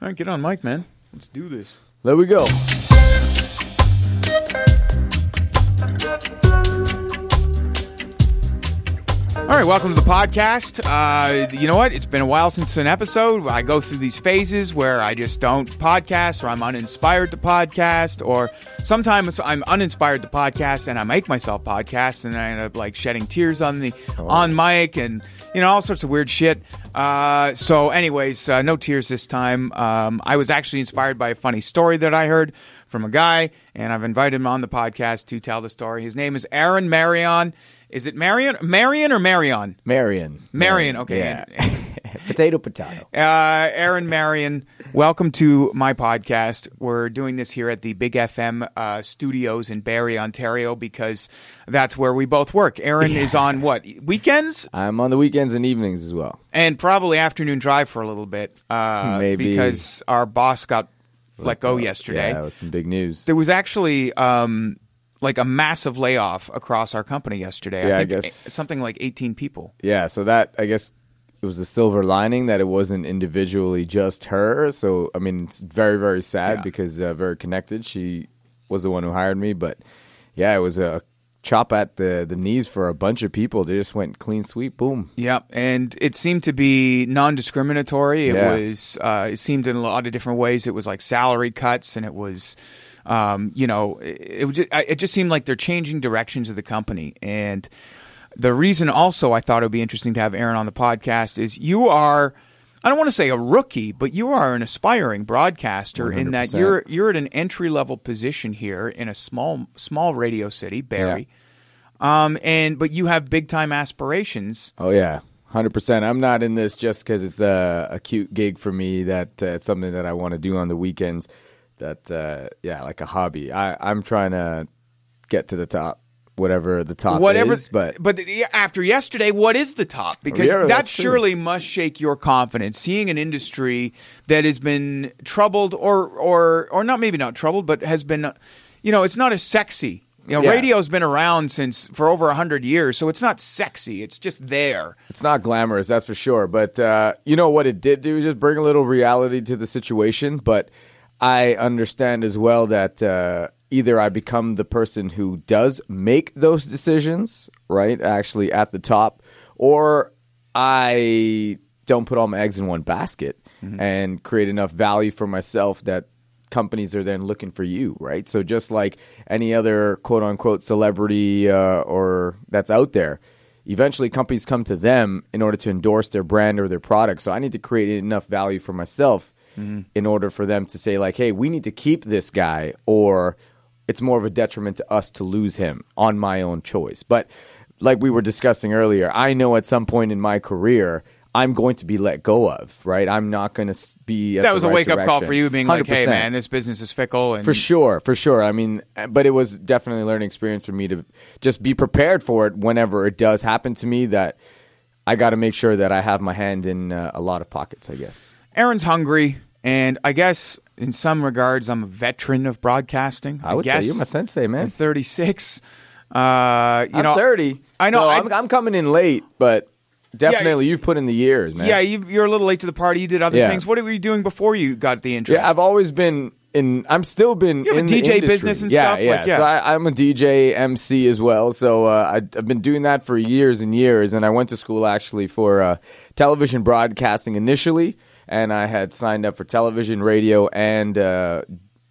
All right, get on mic, man. Let's do this. There we go. All right, welcome to the podcast. Uh, you know what? It's been a while since an episode. I go through these phases where I just don't podcast, or I'm uninspired to podcast, or sometimes I'm uninspired to podcast and I make myself podcast, and I end up like shedding tears on the on mic and you know all sorts of weird shit. Uh, so, anyways, uh, no tears this time. Um, I was actually inspired by a funny story that I heard from a guy, and I've invited him on the podcast to tell the story. His name is Aaron Marion. Is it Marion? Marion or Marion? Marion. Marion, okay. Yeah. potato, potato. Uh, Aaron Marion, welcome to my podcast. We're doing this here at the Big FM uh, studios in Barrie, Ontario, because that's where we both work. Aaron is on what weekends I'm on the weekends and evenings as well. and probably afternoon drive for a little bit, uh, Maybe. because our boss got let go yesterday. Yeah, that was some big news. There was actually um, like a massive layoff across our company yesterday. Yeah, I think guess- something like 18 people. Yeah, so that I guess it was a silver lining that it wasn't individually just her. So I mean, it's very very sad Yeah. because uh, very connected. She was the one who hired me, but yeah, it was a chop at the the knees for a bunch of people. They just went clean sweep, boom. Yeah, and it seemed to be non-discriminatory. It Yeah. was. Uh, it seemed in a lot of different ways. It was like salary cuts, and it was, um, you know, it, it, just, it just seemed like they're changing directions of the company. And the reason, also, I thought it would be interesting to have Aaron on the podcast is you are. I don't want to say a rookie, but you are an aspiring broadcaster in that you're you're at an entry level position here in a small small radio city, Barrie. Um, and but you have big time aspirations. Oh yeah, hundred percent. I'm not in this just because it's a, a cute gig for me. That uh, it's something that I want to do on the weekends. That uh, yeah, like a hobby. I, I'm trying to get to the top, whatever the top whatever is. But but after yesterday what is the top because Yeah, that that's true. surely must shake your confidence seeing an industry that has been troubled or or or not maybe not troubled but has been you know it's not as sexy you know Yeah. radio's been around since for over 100 years so it's not sexy it's just there It's not glamorous, that's for sure. But uh, you know what it did do? Just bring a little reality to the situation. But I understand as well that uh, either I become the person who does make those decisions, right? Actually at the top, or I don't put all my eggs in one basket and create enough value for myself that companies are then looking for you, right? So just like any other quote unquote celebrity uh, or that's out there, eventually companies come to them in order to endorse their brand or their product. So I need to create enough value for myself in order for them to say like, "Hey, we need to keep this guy," or it's more of a detriment to us to lose him on my own choice. But like we were discussing earlier, I know at some point in my career. I'm going to be let go of, right? I'm not going to be. At that was a right wake up call for you being like hey man this business is fickle and For sure, for sure. I mean, but it was definitely a learning experience for me to just be prepared for it whenever it does happen to me. That I got to make sure that I have my hand in uh, a lot of pockets. I guess. Aaron's hungry and I guess in some regards I'm a veteran of broadcasting I would guess. say you're my sensei, I'm man. 36 uh, you I'm know 30. I know, so I- I'm, I'm coming in late, but definitely you've put in the years, man. Yeah, you, you're a little late to the party. You did other Yeah. things. What were you doing before you got the interest? Yeah, I've always been in. I'm still been You have in the DJ business and yeah, stuff? Yeah, Like, yeah. So I, I'm a DJ, MC as well. So uh, I, I've been doing that for years and years. And I went to school actually for uh, television broadcasting initially, and I had signed up for television, radio, and uh,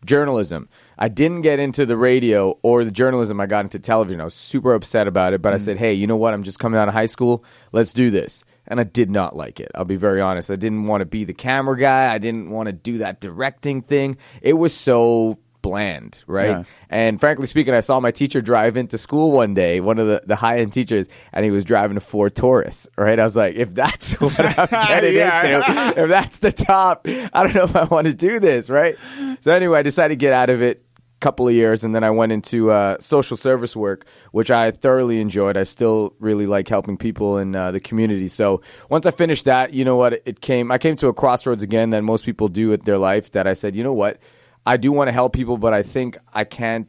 journalism. I didn't get into the radio or the journalism. I got into television. I was super upset about it, but Mm. I said, "Hey, you know what? I'm just coming out of high school. Let's do this." And I did not like it. I'll be very honest. I didn't want to be the camera guy. I didn't want to do that directing thing. It was so bland, right? Yeah. And frankly speaking, I saw my teacher drive into school one day, one of the, the high end teachers, and he was driving a Ford Taurus, right? I was like, if that's what I'm getting Yeah. into, if that's the top, I don't know if I want to do this, right? So anyway, I decided to get out of it a couple of years and then I went into uh, social service work, which I thoroughly enjoyed. I still really like helping people in uh, the community. So once I finished that, you know what, it came. I came to a crossroads again that most people do with their life. That I said, you know what, I do want to help people, but I think I can't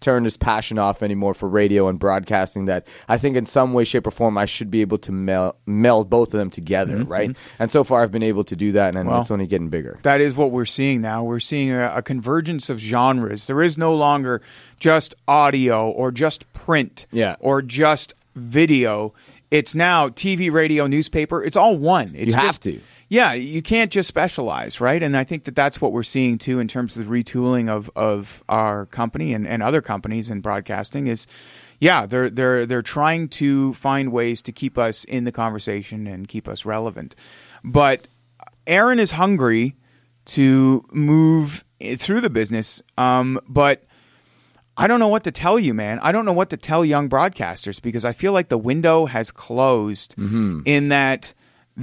turn this passion off anymore for radio and broadcasting that I think in some way, shape, or form I should be able to mel- meld both of them together, mm-hmm, right? Mm-hmm. And so far I've been able to do that, and Well, it's only getting bigger. That is what we're seeing now. We're seeing a, a convergence of genres. There is no longer just audio or just print Yeah. or just video. It's now TV, radio, newspaper. It's all one. It's You have just- to. Yeah, you can't just specialize, right? And I think that that's what we're seeing too in terms of the retooling of, of our company and, and other companies in broadcasting is, yeah, they're they're they're trying to find ways to keep us in the conversation and keep us relevant. But Aaron is hungry to move through the business, um, but I don't know what to tell you, man. I don't know what to tell young broadcasters because I feel like the window has closed Mm-hmm. in that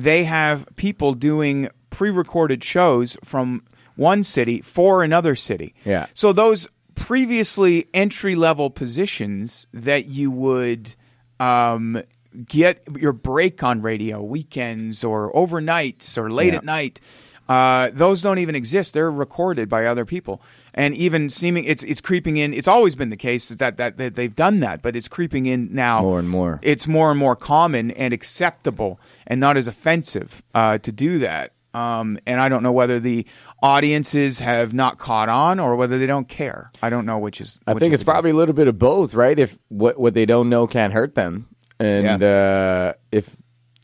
they have people doing pre-recorded shows from one city for another city. Yeah. So those previously entry-level positions that you would um, get your break on radio weekends or overnights or late Yeah. at night. Uh, those don't even exist. They're recorded by other people, and even seeming it's it's creeping in. It's always been the case that that, that they've done that, but it's creeping in now More and more. It's more and more common and acceptable, and not as offensive uh, to do that. Um, and I don't know whether the audiences have not caught on or whether they don't care. I don't know which is. I which think is it's probably a little bit of both, right? If what what they don't know can't hurt them, and uh, if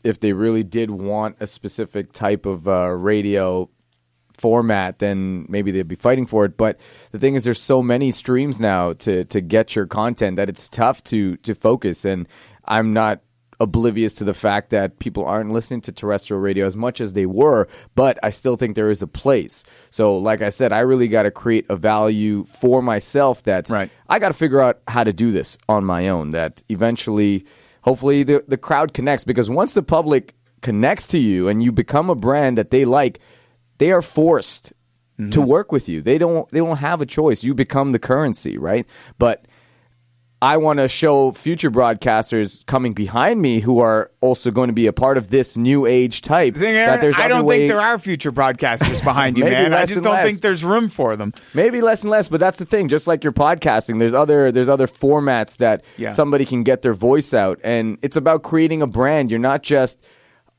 if they really did want a specific type of uh, radio format, then maybe they'd be fighting for it. But the thing is, there's so many streams now to to get your content that it's tough to to focus. And I'm not oblivious to the fact that people aren't listening to terrestrial radio as much as they were, but I still think there is a place. So, like I said, I really got to create a value for myself that Right. I got to figure out how to do this on my own. That eventually, hopefully, the the crowd connects because once the public connects to you and you become a brand that they like, they are forced to mm-hmm. work with you. They don't they don't have a choice. You become the currency, right? But I want to show future broadcasters coming behind me who are also going to be a part of this new age type. Thing, Aaron, that there's I don't way- think there are future broadcasters behind you, man. I just don't less. think there's room for them. Maybe less and less, but that's the thing. Just like you're podcasting, there's other there's other formats that Yeah. somebody can get their voice out, and it's about creating a brand. You're not just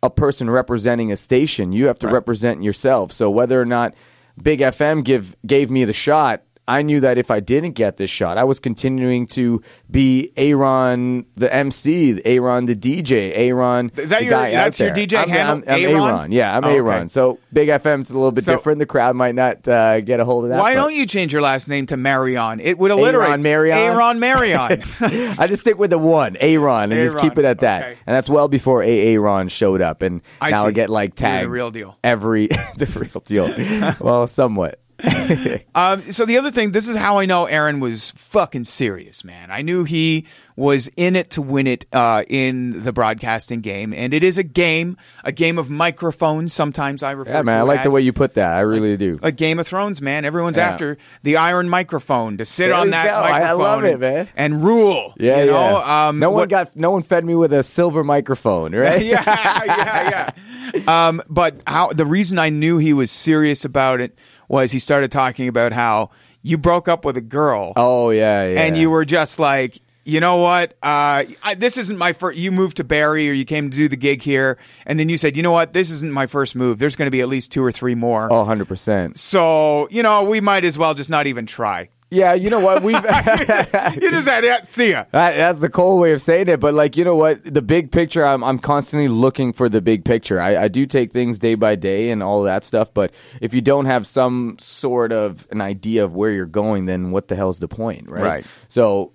a person representing a station. You have to represent yourself. So whether or not Big FM give gave me the shot. I knew that if I didn't get this shot, I was continuing to be Aaron the MC, Aaron the DJ, Aaron. Is that your- that's your there. DJ I'm, handle? I'm, I'm Aaron? Aaron. Yeah, I'm Oh, okay. Aaron. So Big FM's a little bit So- different. The crowd might not uh, get a hold of that. Why but- don't you change your last name to Marion? It would alliterate Aaron Marion? Aaron Marion. I just stick with the one, Aaron, and just keep it at that. okay. And that's well before Aaron showed up, and I now I see. get like You're the real deal. Every the real deal. well, somewhat. Um, so the other thing, this is how I know Aaron was fucking serious, man. I knew he was in it to win it uh, in the broadcasting game, and it is a game, a game of microphones. Sometimes I refer Yeah, man. I like the way you put that. I really do. a Game of Thrones, man. Everyone's Yeah. after the iron microphone to sit There on that go. I- I microphone love it, and, man. and rule. Yeah, you know? yeah. Um, no one what- got. No one fed me with a silver microphone, right? yeah, yeah, yeah. Um, but how the reason I knew he was serious about it was he started talking about how you broke up with a girl Oh yeah, yeah. and you were just like, you know what? Uh, I, this isn't my first. You moved to Barrie, or you came to do the gig here, and then you said, you know what? This isn't my first move. There's going to be at least two or three more. Oh, 100 percent. So you know, we might as well just not even try. Yeah, you know what? We've You just had yeah, see ya. That, that's the cold way of saying it, but like you know what, the big picture. I'm I'm constantly looking for the big picture. I, I do take things day by day and all that stuff, but if you don't have some sort of an idea of where you're going, then what the hell's the point, right? Right. So,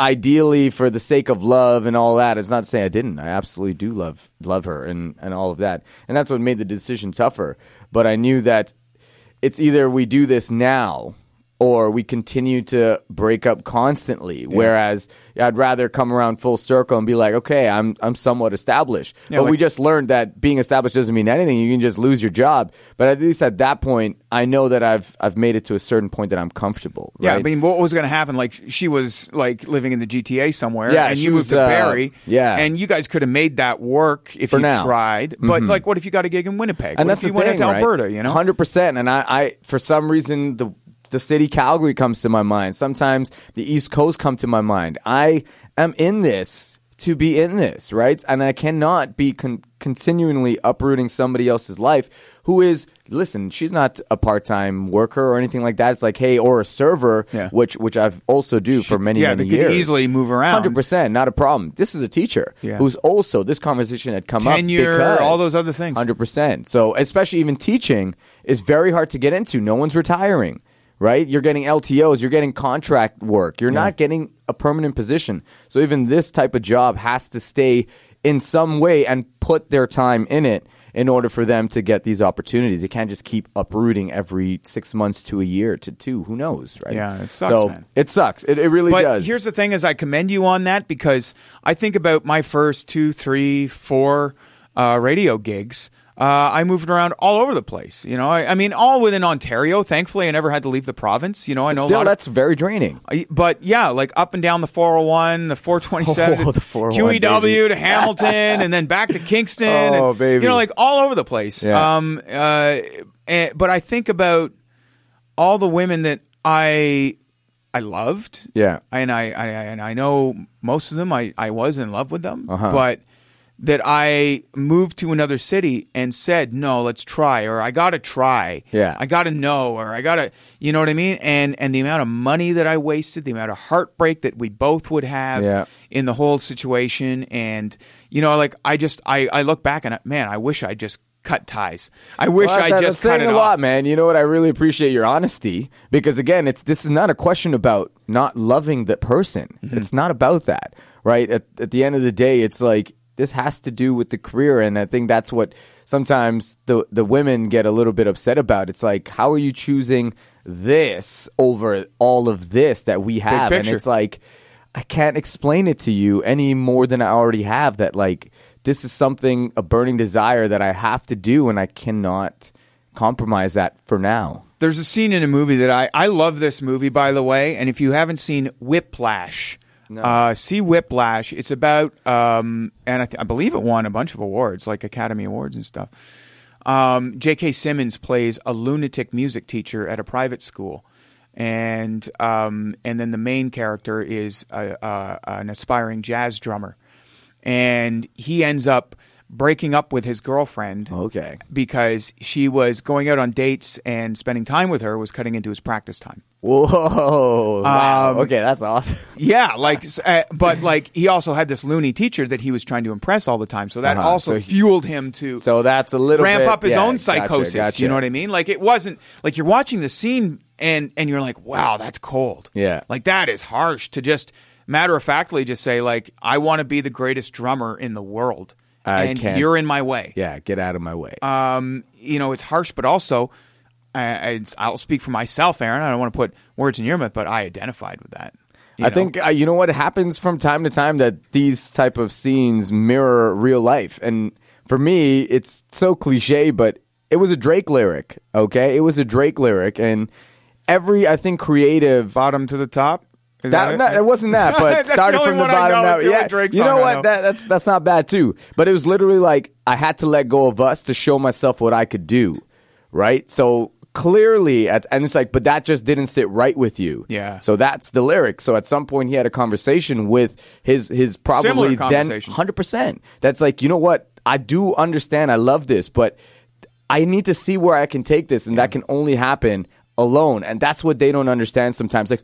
ideally, for the sake of love and all that, it's not to say I didn't. I absolutely do love love her and and all of that, and that's what made the decision tougher. But I knew that it's either we do this now or we continue to break up constantly. Whereas I'd rather come around full circle and be like, okay, I'm I'm somewhat established. Yeah, but we just learned that being established doesn't mean anything. You can just lose your job. But at least at that point, I know that I've I've made it to a certain point that I'm comfortable. Yeah, right? I mean, what was going to happen? Like, she was like living in the GTA somewhere, Yeah, and she you moved was, to uh, Barrie, yeah. and you guys could have made that work if For you now. Mm-hmm. tried. But like, what if you got a gig in Winnipeg? and what that's if you the went thing, into right? Alberta? You know, hundred percent. And I, I, for some reason, the the city Calgary comes to my mind. Sometimes the East Coast come to my mind. I am in this to be in this, right? And I cannot be con- continually uprooting somebody else's life who is. Listen, she's not a part-time worker or anything like that. It's like, hey, or a server, Yeah. which which I've also do for many yeah, many could years. easily move around. Hundred percent, not a problem. This is a teacher Yeah. who's also this conversation had come Tenure, up because all those other things. Hundred percent. So especially even teaching is very hard to get into. No one's retiring, right? You're getting LTOs, you're getting contract work. You're not getting a permanent position. So even this type of job has to stay in some way and put their time in it in order for them to get these opportunities. They can't just keep uprooting every six months to a year to two. Who knows, right? Yeah, it sucks, So man. it sucks. It, it really but does. here's the thing: is I commend you on that because I think about my first two, three, four uh, radio gigs. Uh, I moved around all over the place. You know, I, I mean, all within Ontario. Thankfully, I never had to leave the province. You know, I know Still, lot of- that's very draining. I- But yeah, like up and down the 401, the 427, Oh, the 401, QEW baby. to Hamilton, and then back to Kingston. Oh, and, baby. You know, like all over the place. Yeah. Um, uh, and, but I think about all the women that I I loved. Yeah. And I, I and I know most of them. I, I was in love with them, Uh-huh. but that I moved to another city and said, "No, let's try," or "I got to try." Yeah. I got to know, or I got to, you know what I mean? And and the amount of money that I wasted, the amount of heartbreak that we both would have Yeah. in the whole situation, and you know, like I just I I look back and I- man, I wish I just cut ties. I wish Well, I just cut it a off. lot, man. You know what? I really appreciate your honesty because again, it's this is not a question about not loving the person. Mm-hmm. It's not about that, right? At, at the end of the day, it's like this has to do with the career, and I think that's what sometimes the the women get a little bit upset about. It's like, how are you choosing this over all of this that we have? And it's like I can't explain it to you any more than I already have. That like this is something a burning desire that I have to do, and I cannot compromise that for now. There's a scene in a movie that I I love this movie by the way, and if you haven't seen Whiplash, uh, see Whiplash. It's about um, and I, th- I believe it won a bunch of awards, like Academy Awards and stuff. Um, J.K. Simmons plays a lunatic music teacher at a private school, and um, and then the main character is a, a, an aspiring jazz drummer, and he ends up breaking up with his girlfriend Okay. because she was going out on dates and spending time with her was cutting into his practice time. Whoa! Wow. Um, okay, that's awesome. Yeah, like, uh, but like he also had this loony teacher that he was trying to impress all the time, so that Uh-huh. also So he- fueled him to So that's a little ramp bit- up his yeah, own gotcha, psychosis. gotcha. You know what I mean? Like it wasn't like you're watching the scene and and you're like, wow, that's cold. Yeah. like that is harsh to just matter of factly just say like, I want to be the greatest drummer in the world, I and you're in my way. Yeah, get out of my way. um, you know, it's harsh, but also, I, it's, I'll speak for myself, Aaron. I don't want to put words in your mouth, but I identified with that. I know? think uh, you know what happens from time to time that these type of scenes mirror real life, and for me, it's so cliche, but it was a Drake lyric. Okay, it was a Drake lyric, and every I think creative bottom to the top. Is That, it? no, it wasn't that, but started from the bottom. know. Now, It's the only yeah, Drake you know what? know. That, that's that's not bad too. But it was literally like I had to let go of us to show myself what I could do, right? So clearly, at, and it's like, but that just didn't sit right with you. Yeah. So that's the lyric. So at some point, he had a conversation with his his probably then hundred percent. That's like you know what? I do understand. I love this, but I need to see where I can take this, and that can only happen alone. And that's what they don't understand sometimes. Like,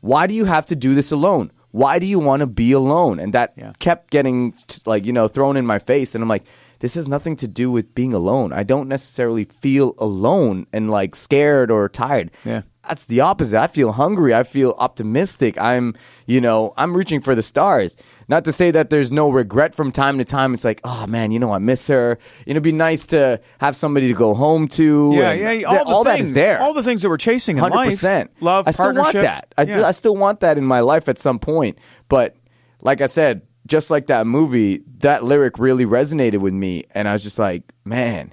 why do you have to do this alone? Why do you want to be alone? And that Yeah. kept getting t- like you know thrown in my face, and I'm like, this has nothing to do with being alone. I don't necessarily feel alone and like scared or tired. Yeah. That's the opposite. I feel hungry. I feel optimistic. I'm, you know, I'm reaching for the stars. Not to say that there's no regret from time to time. It's like, oh man, you know, I miss her. You know, it'd be nice to have somebody to go home to. Yeah, yeah. th- All, the all things, is there. All the things that we're chasing in Hundred life. percent. Love, I still want that. I, Yeah. I still want that in my life at some point. But like I said, just like that movie, that lyric really resonated with me, and I was just like, man.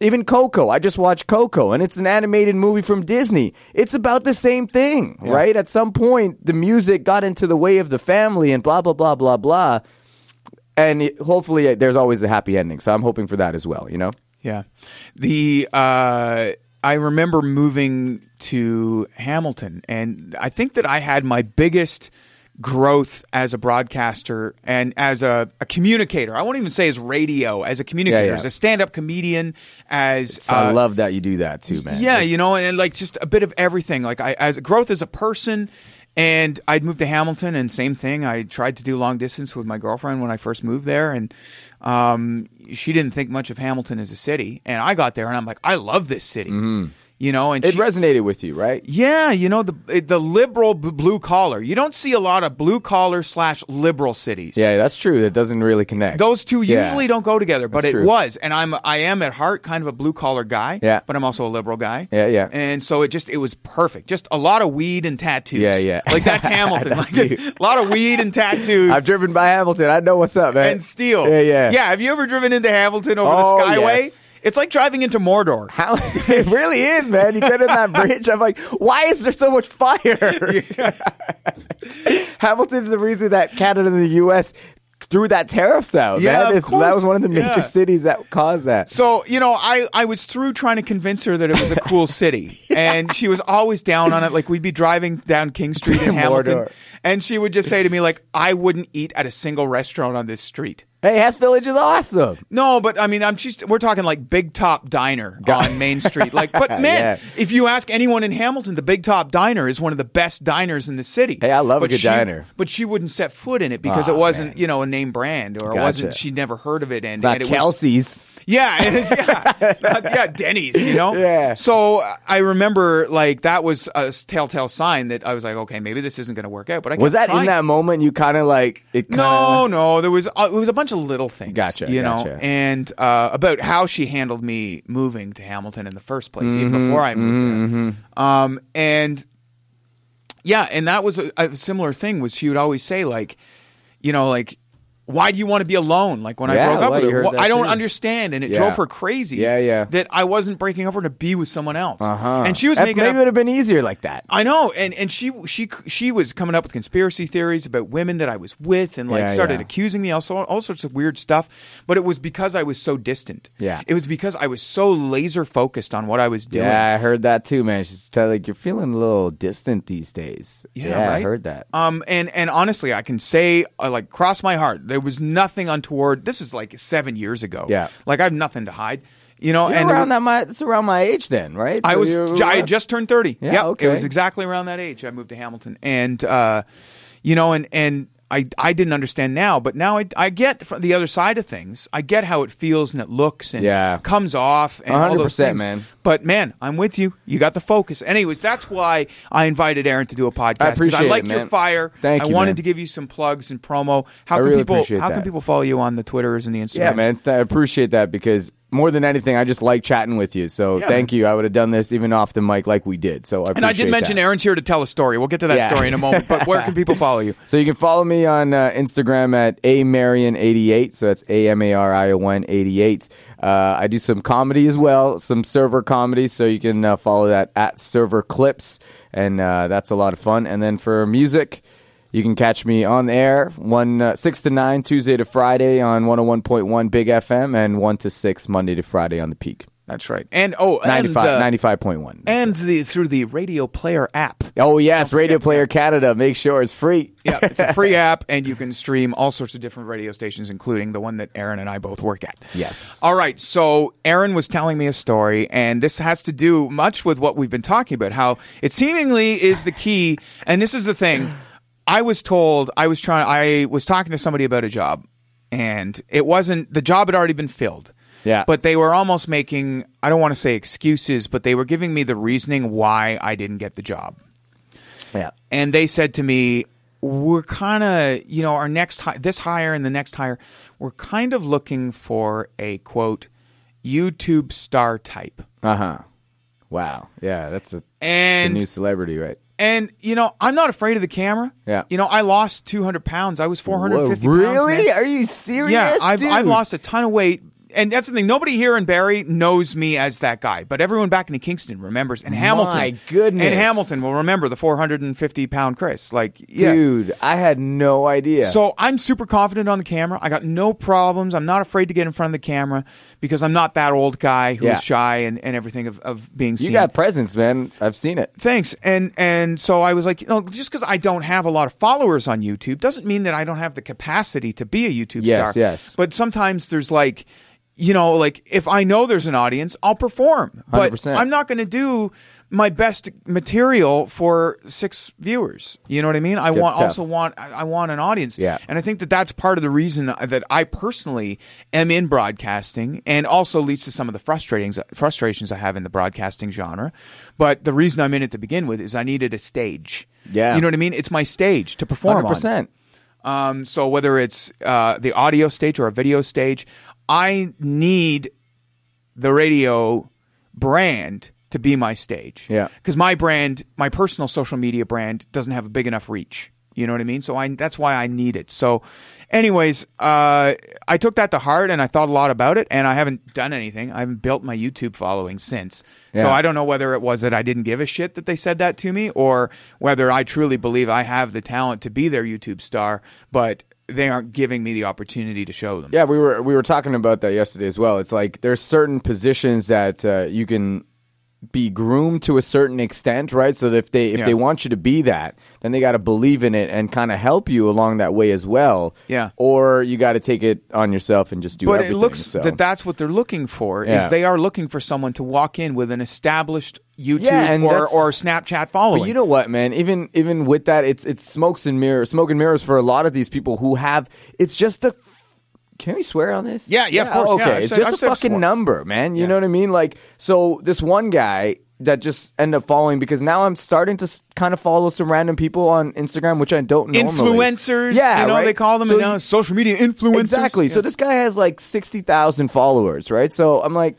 Even Coco, I just watched Coco, and it's an animated movie from Disney. It's about the same thing, right? At some point, the music got into the way of the family, and blah blah blah blah blah. And it, hopefully, uh, there's always a happy ending. So I'm hoping for that as well. You know? Yeah. The uh I remember moving to Hamilton and I think that I had my biggest growth as a broadcaster and as a, a communicator. I won't even say as radio, as a communicator, Yeah, yeah. as a stand-up comedian, as So I uh, love that you do that too, man. yeah, you know, and like just a bit of everything. Like I as growth as a person. And I'd moved to Hamilton, and same thing. I tried to do long distance with my girlfriend when I first moved there, and um, she didn't think much of Hamilton as a city. And I got there, and I'm like, I love this city, you know. And it she, resonated with you, right? yeah, you know the the liberal b- blue collar. You don't see a lot of blue collar slash liberal cities. Yeah, that's true. That doesn't really connect. Those two Yeah. usually don't go together, but That's it true. was, and I'm I am at heart kind of a blue collar guy. Yeah. but I'm also a liberal guy. Yeah, yeah. And so it just it was perfect. Just a lot of weed and tattoos. Yeah, yeah. Like that's Hamilton. That's like a lot of weed and tattoos. I've driven by Hamilton. I know what's up, man. and steel. Yeah, yeah. Yeah. Have you ever driven into Hamilton over Oh, the Skyway? yes. It's like driving into Mordor. How it really is, man. You get in that bridge. I'm like, why is there so much fire? Hamilton's the reason that Canada and the U.S. threw that tariffs out. Yeah, that was one of the major Yeah. cities that caused that. So, you know, I, I was through trying to convince her that it was a cool city. And she was always down on it. Like, we'd be driving down King Street in Hamilton. And she would just say to me, like, I wouldn't eat at a single restaurant on this street. Hey, Hess Village is awesome. No, but I mean, I'm just we're talking like Big Top Diner on Main Street. Like, but man, Yeah. if you ask anyone in Hamilton, the Big Top Diner is one of the best diners in the city. Hey, I love a good she- diner. But she wouldn't set foot in it because Aw, it wasn't, man. you know, a name brand or it wasn't. She'd never heard of it, and, It's not and it was Kelsey's. yeah, it is, yeah, It's not- yeah, Denny's, you know. Yeah. So I remember like that was a telltale sign that I was like, okay, maybe this isn't going to work out. But I Was that in that moment? You kind of like it. Kinda, No, no, there was uh, it was a bunch of little things. Gotcha, you know, and uh, about how she handled me moving to Hamilton in the first place, even Mm-hmm, before I moved there. Um, and yeah, and that was a, a similar thing. Was she would always say like, you know, like. Why do you want to be alone? Like when I broke up well, with her, well, I don't too. understand, and it Yeah. drove her crazy. Yeah, yeah. That I wasn't breaking up with her to be with someone else. Uh-huh. And she was That making maybe up it would have been easier like that. I know, and and she she she was coming up with conspiracy theories about women that I was with, and like Yeah, started yeah. accusing me also all sorts of weird stuff. But it was because I was so distant. Yeah. it was because I was so laser focused on what I was doing. Yeah, I heard that too, man. She's tell like you're feeling a little distant these days. Yeah, I right? heard that. Um, and and honestly, I can say, uh, like, cross my heart, there was nothing untoward. This is like seven years ago. Yeah. like I have nothing to hide. You know, You're and around that my it's around my age then, right? I was I had just turned thirty. Yeah, Yep, okay. It was exactly around that age I moved to Hamilton, and uh, you know, and and I I didn't understand now, but now I I get from the other side of things. I get how it feels and it looks and Yeah. comes off and all those things. man. But man, I'm with you. You got the focus. Anyways, that's why I invited Aaron to do a podcast. 'cause appreciate I it, like your fire. Thank I you, wanted man. to give you some plugs and promo. How I can really people how can people follow you on the Twitters and the Instagrams? Yeah, man. I appreciate that because more than anything, I just like chatting with you. So Yeah, thank man. you. I would have done this even off the mic like we did. So I And I did mention that. Aaron's here to tell a story. We'll get to that Yeah. story in a moment. But where can people follow you? So you can follow me on uh, Instagram at amarion88. So that's A M A R I O N 88. Uh, I do some comedy as well, some server comedy. So you can uh, follow that at server clips, and uh, that's a lot of fun. And then for music. You can catch me on air one uh, six to nine Tuesday to Friday on one hundred one point one Big FM and one to six Monday to Friday on the Peak That's right. And oh, and, uh, 95.1. and the through the Radio Player app. oh yes, Radio Player Canada. Make sure it's free. Yeah, it's a free app, and you can stream all sorts of different radio stations, including the one that Aaron and I both work at. Yes. All right. So Aaron was telling me a story, and this has to do much with what we've been talking about. How it seemingly is the key, and this is the thing. I was told I was trying. I was talking to somebody about a job, and it wasn't the job had already been filled. Yeah. But they were almost making I don't want to say excuses, but they were giving me the reasoning why I didn't get the job. Yeah. And they said to me, "We're kind of, you know, our next hi- this hire and the next hire, we're kind of looking for a quote YouTube star type." Uh huh. Wow. Yeah, that's the And new celebrity, right? And you know, I'm not afraid of the camera. Yeah. You know, I lost 200 pounds. I was 450 Whoa, pounds. really? Are you serious? Yeah, I've? I've lost a ton of weight. And that's the thing. Nobody here in Barrie knows me as that guy, but everyone back in Kingston remembers. And Hamilton, My goodness. and Hamilton will remember the 450 pound Chris. Like, yeah. Dude, I had no idea. So I'm super confident on the camera. I got no problems. I'm not afraid to get in front of the camera because I'm not that old guy who's Yeah. shy and, and everything of, of being you got presence, man. I've seen it. Thanks. And and so I was like, you know, just because I don't have a lot of followers on YouTube doesn't mean that I don't have the capacity to be a YouTube Yes, star. Yes, yes. But sometimes there's like, you know, like if I know there's an audience, I'll perform. But 100%. I'm not going to do my best material for six viewers. You know what I mean? I want tough. also want I want an audience. Yeah. And I think that that's part of the reason that I personally am in broadcasting and also leads to some of the frustrations frustrations I have in the broadcasting genre. But the reason I'm in it to begin with is I needed a stage. Yeah. You know what I mean? It's my stage to perform 100%. Um, so whether it's uh, the audio stage or a video stage, I need the radio brand to be my stage. Yeah. Because my brand, my personal social media brand, doesn't have a big enough reach. You know what I mean? So I that's why I need it. So, anyways, uh, I took that to heart and I thought a lot about it. And I haven't done anything. I haven't built my YouTube following since. So I don't know whether it was that I didn't give a shit that they said that to me, or whether I truly believe I have the talent to be their YouTube star, but they aren't giving me the opportunity to show them. Yeah, we were we were talking about that yesterday as well. It's like there's certain positions that uh, you can be groomed to a certain extent, right? So that if they if Yeah. they want you to be that, then they got to believe in it and kind of help you along that way as well. Yeah. Or you got to take it on yourself and just do but it looks so. that that's what they're looking for Yeah. is they are looking for someone to walk in with an established YouTube Yeah, and or, or Snapchat following. But you know what, man? Even even with that, it's it's smokes and mirrors, smoke and mirrors for a lot of these people who have. It's just a. Can we swear on this? Yeah, yeah, of course, Okay, yeah. It's said- just I've a said fucking number, man. You know what I mean? Like, so this one guy that just ended up following because now I'm starting to kind of follow some random people on Instagram, which I don't normally. influencers, Yeah, you know right? they call them So now you- social media influencers. Exactly. So this guy has like sixty thousand followers, right? So I'm like,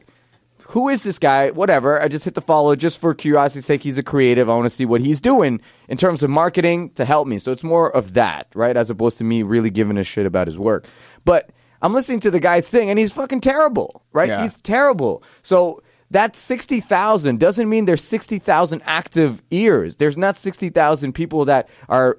who is this guy? Whatever. I just hit the follow just for curiosity's sake. He's a creative. I want to see what he's doing in terms of marketing to help me. So it's more of that, right? As opposed to me really giving a shit about his work. But I'm listening to the guy sing and he's fucking terrible, right? Yeah. He's terrible. So that 60,000 doesn't mean there's 60,000 active ears. There's not 60,000 people that are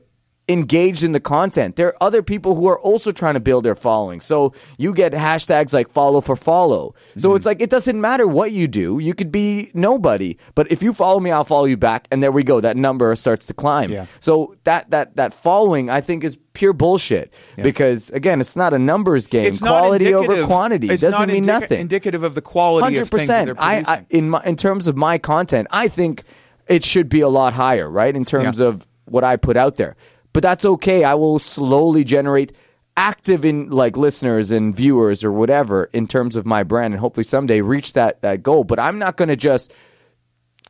engaged in the content. There are other people who are also trying to build their following. So you get hashtags like follow for follow. So Mm-hmm. it's like it doesn't matter what you do. You could be nobody, but if you follow me, I'll follow you back and there we go. That number starts to climb. Yeah. So that that that following I think is pure bullshit because again, it's not a numbers game. it's Quality over quantity it's doesn't mean indica- nothing Indicative of the quality hundred of things that they're percent. I. I in my in terms of my content, I think it should be a lot higher, right? In terms Yeah. of what I put out there, but that's okay. I will slowly generate active in like listeners and viewers or whatever in terms of my brand, and hopefully someday reach that that goal. But I'm not going to just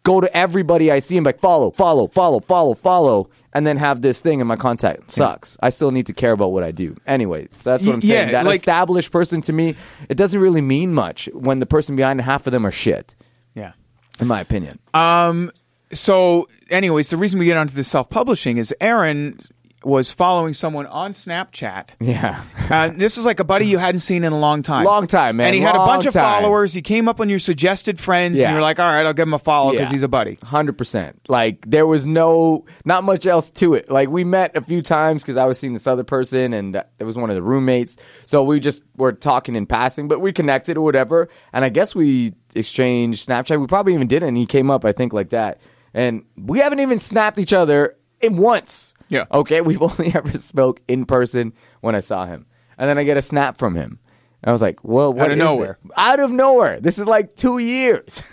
go to everybody I see and be like follow, follow, follow, follow, follow, and then have this thing in my contact. Sucks. I still need to care about what I do. Anyway, so that's what I'm saying. yeah, that like- established person to me, it doesn't really mean much when the person behind half of them are shit, yeah. in my opinion. um So, anyways, the reason we get onto this self-publishing is Aaron was following someone on Snapchat. yeah. Uh, this is like a buddy you hadn't seen in a long time. Long time, man. And he had a bunch of followers. He came up on your suggested friends, Yeah. and you're like, all right, I'll give him a follow because Yeah. he's a buddy. Hundred percent. Like there was no, not much else to it. Like we met a few times because I was seeing this other person, and it was one of the roommates. So we just were talking in passing, but we connected or whatever. And I guess we exchanged Snapchat. We probably even didn't. He came up, I think, like that. And we haven't even snapped each other in once. Yeah. Okay. We've only ever spoke in person when I saw him, and then I get a snap from him. And I was like, "Well, what out of it? nowhere. Out of nowhere. This is like two years."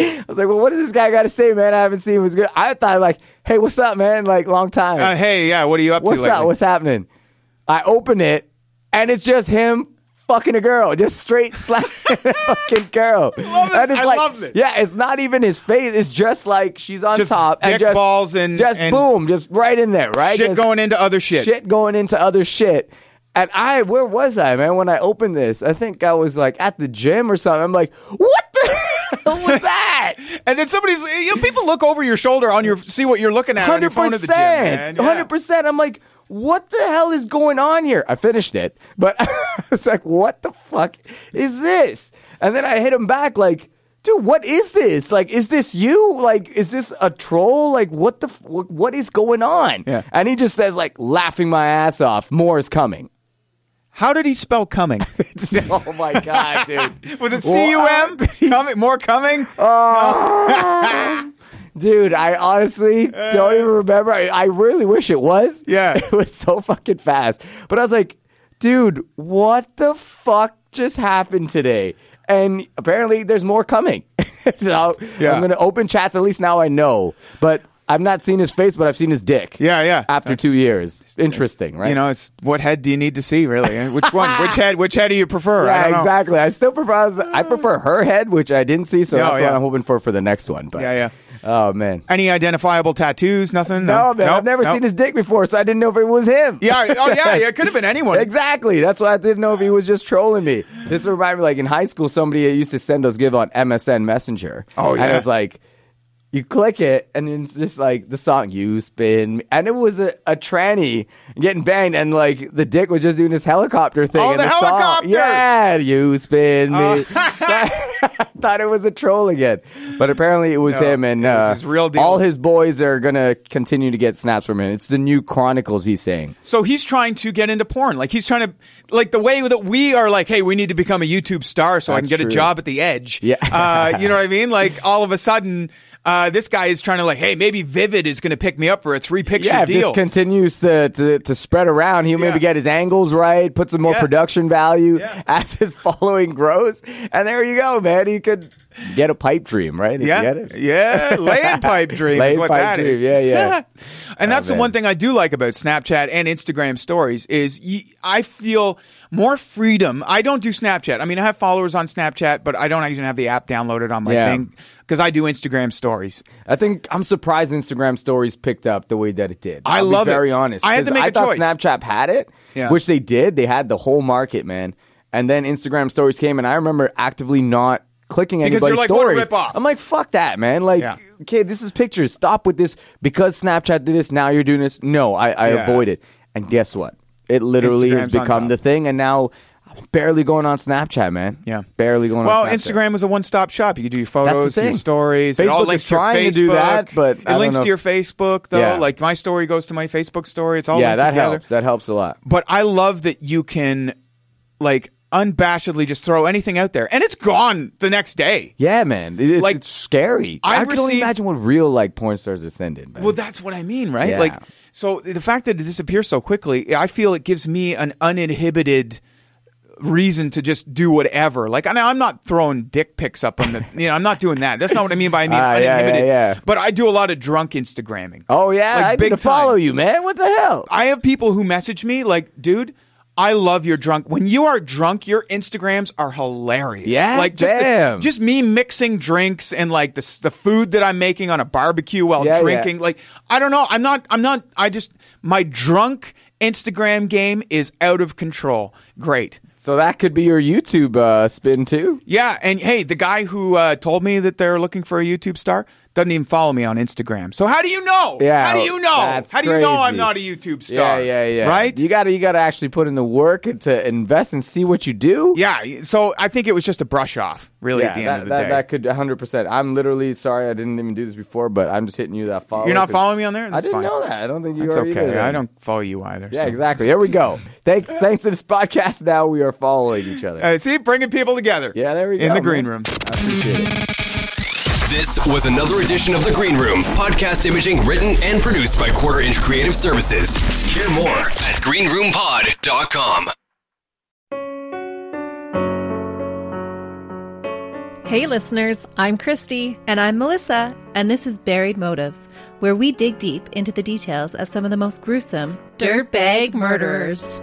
I was like, well, what does this guy got to say, man? I haven't seen him. It's good. I thought, like, hey, what's up, man? Like, long time. Uh, hey, yeah, what are you up what's to What's up? What's happening? I open it, and it's just him fucking a girl, just straight slapping a fucking girl. love this. I like, love this. Yeah, it's not even his face. It's just like she's on Just top and just balls and- just and boom, just right in there, right? Shit Just going into other shit. shit going into other shit. And I, where was I, man? When I opened this, I think I was like at the gym or something. I'm like, what the hell was that? And then somebody's, you know, people look over your shoulder on your, see what you're looking at on your Hundred phone at the gym. man. percent, Yeah. hundred percent. I'm like, what the hell is going on here? I finished it, but I was like, what the fuck is this? And then I hit him back like. Dude, what is this? Like, is this you? Like, is this a troll? Like, what the, f- what, is going on? Yeah. And he just says, like, laughing my ass off, more is coming. How did he spell coming? oh my God, dude. Was it C U M? Coming, more coming? Um, Dude, I honestly uh. don't even remember. I, I really wish it was. Yeah. It was so fucking fast. But I was like, dude, what the fuck just happened today? And apparently there's more coming. so Yeah. I'm going to open chats. At least now I know. But I've not seen his face, but I've seen his dick. Yeah, yeah. After That's- two years. Interesting, right? You know, it's what head do you need to see, really? Which one? Which head? Which head do you prefer? I Yeah, don't know. exactly. I still prefer. I prefer her head, which I didn't see, so Yeah, that's oh, yeah. what I'm hoping for for the next one. But Yeah, yeah. Oh man. Any identifiable tattoos? Nothing? No, man, Nope, I've never nope. seen his dick before, so I didn't know if it was him. Yeah. Oh, yeah. yeah, It could have been anyone. Exactly. That's why I didn't know if he was just trolling me. This reminded me, like in high school, somebody used to send us give on MSN Messenger. Oh, yeah. and it was like. You click it, and it's just like the song "You Spin," Me," and it was a, a tranny getting banged, and like the dick was just doing this helicopter thing. Oh, in the the helicopter! Song. Yeah, you spin me. Oh. So I thought it was a troll again, but apparently it was No, him, and was uh, his real deal. all his boys are gonna continue to get snaps from him. It's the new Chronicles. He's saying. So he's trying to get into porn. Like he's trying to, like the way that we are like, hey, we need to become a YouTube star so I can That's get a job at the Edge. Yeah. uh, you know what I mean? Like all of a sudden, uh, this guy is trying to like, hey, maybe Vivid is going to pick me up for a three picture Yeah, if deal. this continues to, to, to spread around, he'll Yeah. maybe get his angles right, put some more Yeah. production value Yeah. as his following grows. And there you go, man. He could get a pipe dream, right? You yeah, get it. yeah, laying pipe dream is what pipe that dream, is. yeah, yeah. and that's the one thing I do like about Snapchat and Instagram stories is I feel more freedom. I don't do Snapchat. I mean, I have followers on Snapchat, but I don't even have the app downloaded on my Yeah. thing because I do Instagram stories. I think I'm surprised Instagram stories picked up the way that it did. I I'll love be it. very honest. I had to make I a thought choice. Snapchat had it, Yeah. which they did. They had the whole market, man. And then Instagram stories came, and I remember actively not clicking Because anybody's like, stories. I'm like, fuck that, man. Like, Yeah. okay, this is pictures. Stop with this. Because Snapchat did this, now you're doing this. No, I, I Yeah. avoid it. And guess what? It literally has Instagram's on become the thing, and now barely going on Snapchat, man. Yeah. barely going Well, on. Snapchat. Instagram is a one-stop shop. You can do your photos, your stories. Facebook is to your trying to do that, but it links to your Facebook though. Yeah. Like my story goes to my Facebook story. It's all Yeah, that together. helps. That helps a lot. But I love that you can, like, unabashedly just throw anything out there, and it's gone the next day. Yeah, man. It's, Like, it's scary. I I, can only received- imagine what real like porn stars are sending. Man. Well, that's what I mean, right? Yeah. Like, so the fact that it disappears so quickly, I feel it gives me an uninhibited reason to just do whatever. Like, I know I'm not throwing dick pics up on the, you know, I'm not doing that. That's not what I mean by I mean Ah, yeah, uninhibited. yeah, yeah. But I do a lot of drunk Instagramming. oh yeah, like I big need to follow you, man. What the hell? I have people who message me like, dude. I love your drunk. When you are drunk, your Instagrams are hilarious. Yeah? like just the- just me mixing drinks and like the the food that I'm making on a barbecue while Yeah, yeah. drinking. Like I don't know. I'm not. I'm not. I just my drunk Instagram game is out of control. Great. So that could be your YouTube uh, spin too. Yeah, and hey, the guy who uh, told me that they're looking for a YouTube star doesn't even follow me on Instagram. So how do you know? Yeah, how do you know? that's how do you know I'm not a YouTube star? Yeah, yeah, yeah. Right? You got to you got to actually put in the work to invest and see what you do. Yeah, so I think it was just a brush off, really, Yeah, at the end that, of the that, day. that could 100%. I'm literally sorry I didn't even do this before, but I'm just hitting you that follow. You're not following me on there? That's I didn't fine. know that. I don't think you That's are okay. either. I don't follow you either. Yeah, so. exactly. Here we go. Thanks, thanks to this podcast, now we are following each other. Uh, see, bringing people together. yeah, there we go. In the green room. I appreciate it. This was another edition of The Green Room, podcast imaging written and produced by Quarter Inch Creative Services. Hear more at greenroompod.com. Hey, listeners, I'm Christy. And I'm Melissa, and this is Buried Motives, where we dig deep into the details of some of the most gruesome Dirtbag Murderers.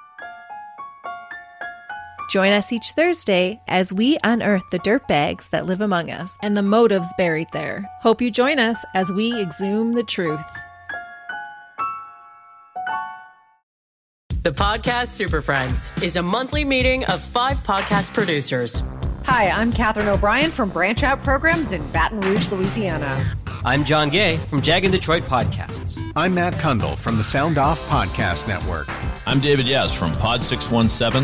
Join us each Thursday as we unearth the dirt bags that live among us. and the motives buried there. Hope you join us as we exhume the truth. The Podcast Super Friends is a monthly meeting of five podcast producers. Hi, I'm Katherine O'Brien from Branch Out Programs in Baton Rouge, Louisiana. I'm Jon Gay from JAG in Detroit Podcasts. I'm Matt Cundill from the Sound Off Podcast Network. I'm David Yas from Pod 617,